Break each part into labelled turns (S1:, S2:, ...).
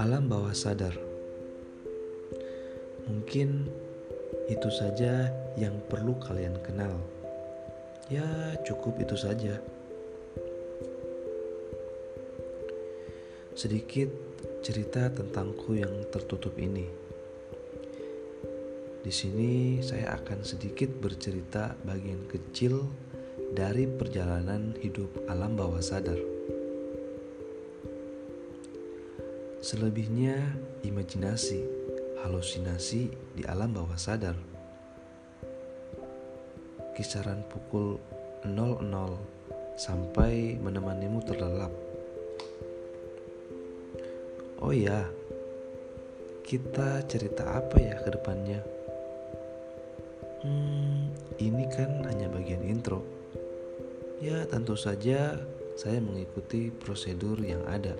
S1: Alam bawah sadar mungkin itu saja yang perlu kalian kenal. Ya, cukup itu saja. Sedikit cerita tentangku yang tertutup ini. Di sini saya akan sedikit bercerita bagian kecil dari perjalanan hidup alam bawah sadar. Selebihnya imajinasi, halusinasi di alam bawah sadar. Kisaran pukul 00 sampai menemanimu terlelap. Oh ya, kita cerita apa ya ke depannya? Hmm, ini kan hanya bagian intro. Ya, tentu saja saya mengikuti prosedur yang ada.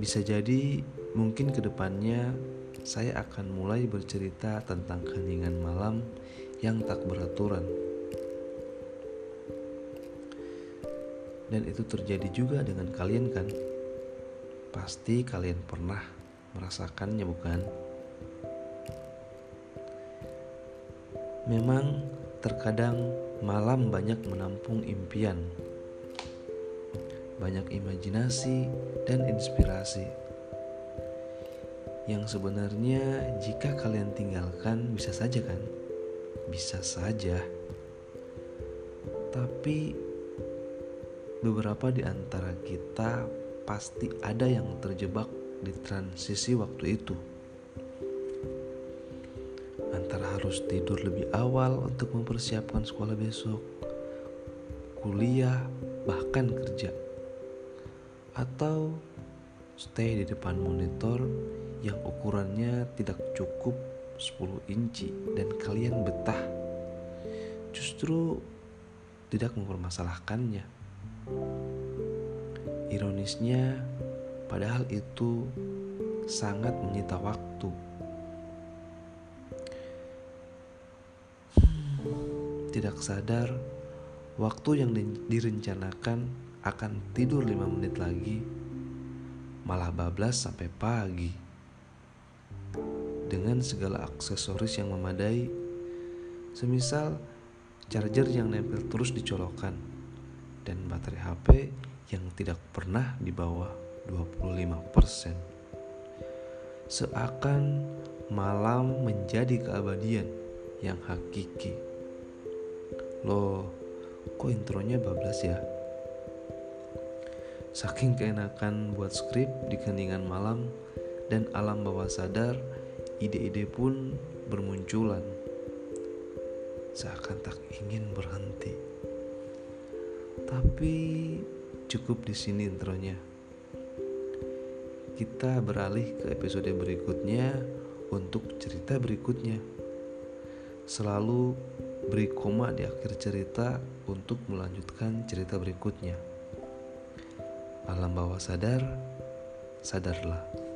S1: Bisa jadi mungkin ke depannya saya akan mulai bercerita tentang keheningan malam yang tak beraturan. Dan itu terjadi juga dengan kalian kan? Pasti kalian pernah merasakannya bukan? Memang terkadang malam banyak menampung impian, banyak imajinasi dan inspirasi. Yang sebenarnya jika kalian tinggalkan bisa saja kan? Bisa saja. Tapi beberapa di antara kita pasti ada yang terjebak di transisi waktu itu. Harus tidur lebih awal untuk mempersiapkan sekolah besok, kuliah, bahkan kerja. Atau stay di depan monitor yang ukurannya tidak cukup 10 inci dan kalian betah. Justru tidak mempermasalahkannya Ironisnya, padahal itu sangat menyita waktu. Tidak sadar, waktu yang direncanakan akan tidur lima menit lagi, malah bablas sampai pagi. Dengan segala aksesoris yang memadai, semisal charger yang nempel terus dicolokan, dan baterai HP yang tidak pernah di bawah 25%. Seakan malam menjadi keabadian yang hakiki. Loh, kok intronya bablas ya? Saking keenakan buat skrip di keningan malam dan alam bawah sadar, ide-ide pun bermunculan. Seakan tak ingin berhenti. Tapi Cukup di sini intronya. Kita beralih ke episode berikutnya untuk cerita berikutnya. Selalu beri koma di akhir cerita untuk melanjutkan cerita berikutnya. Alam bawah sadar, sadarlah.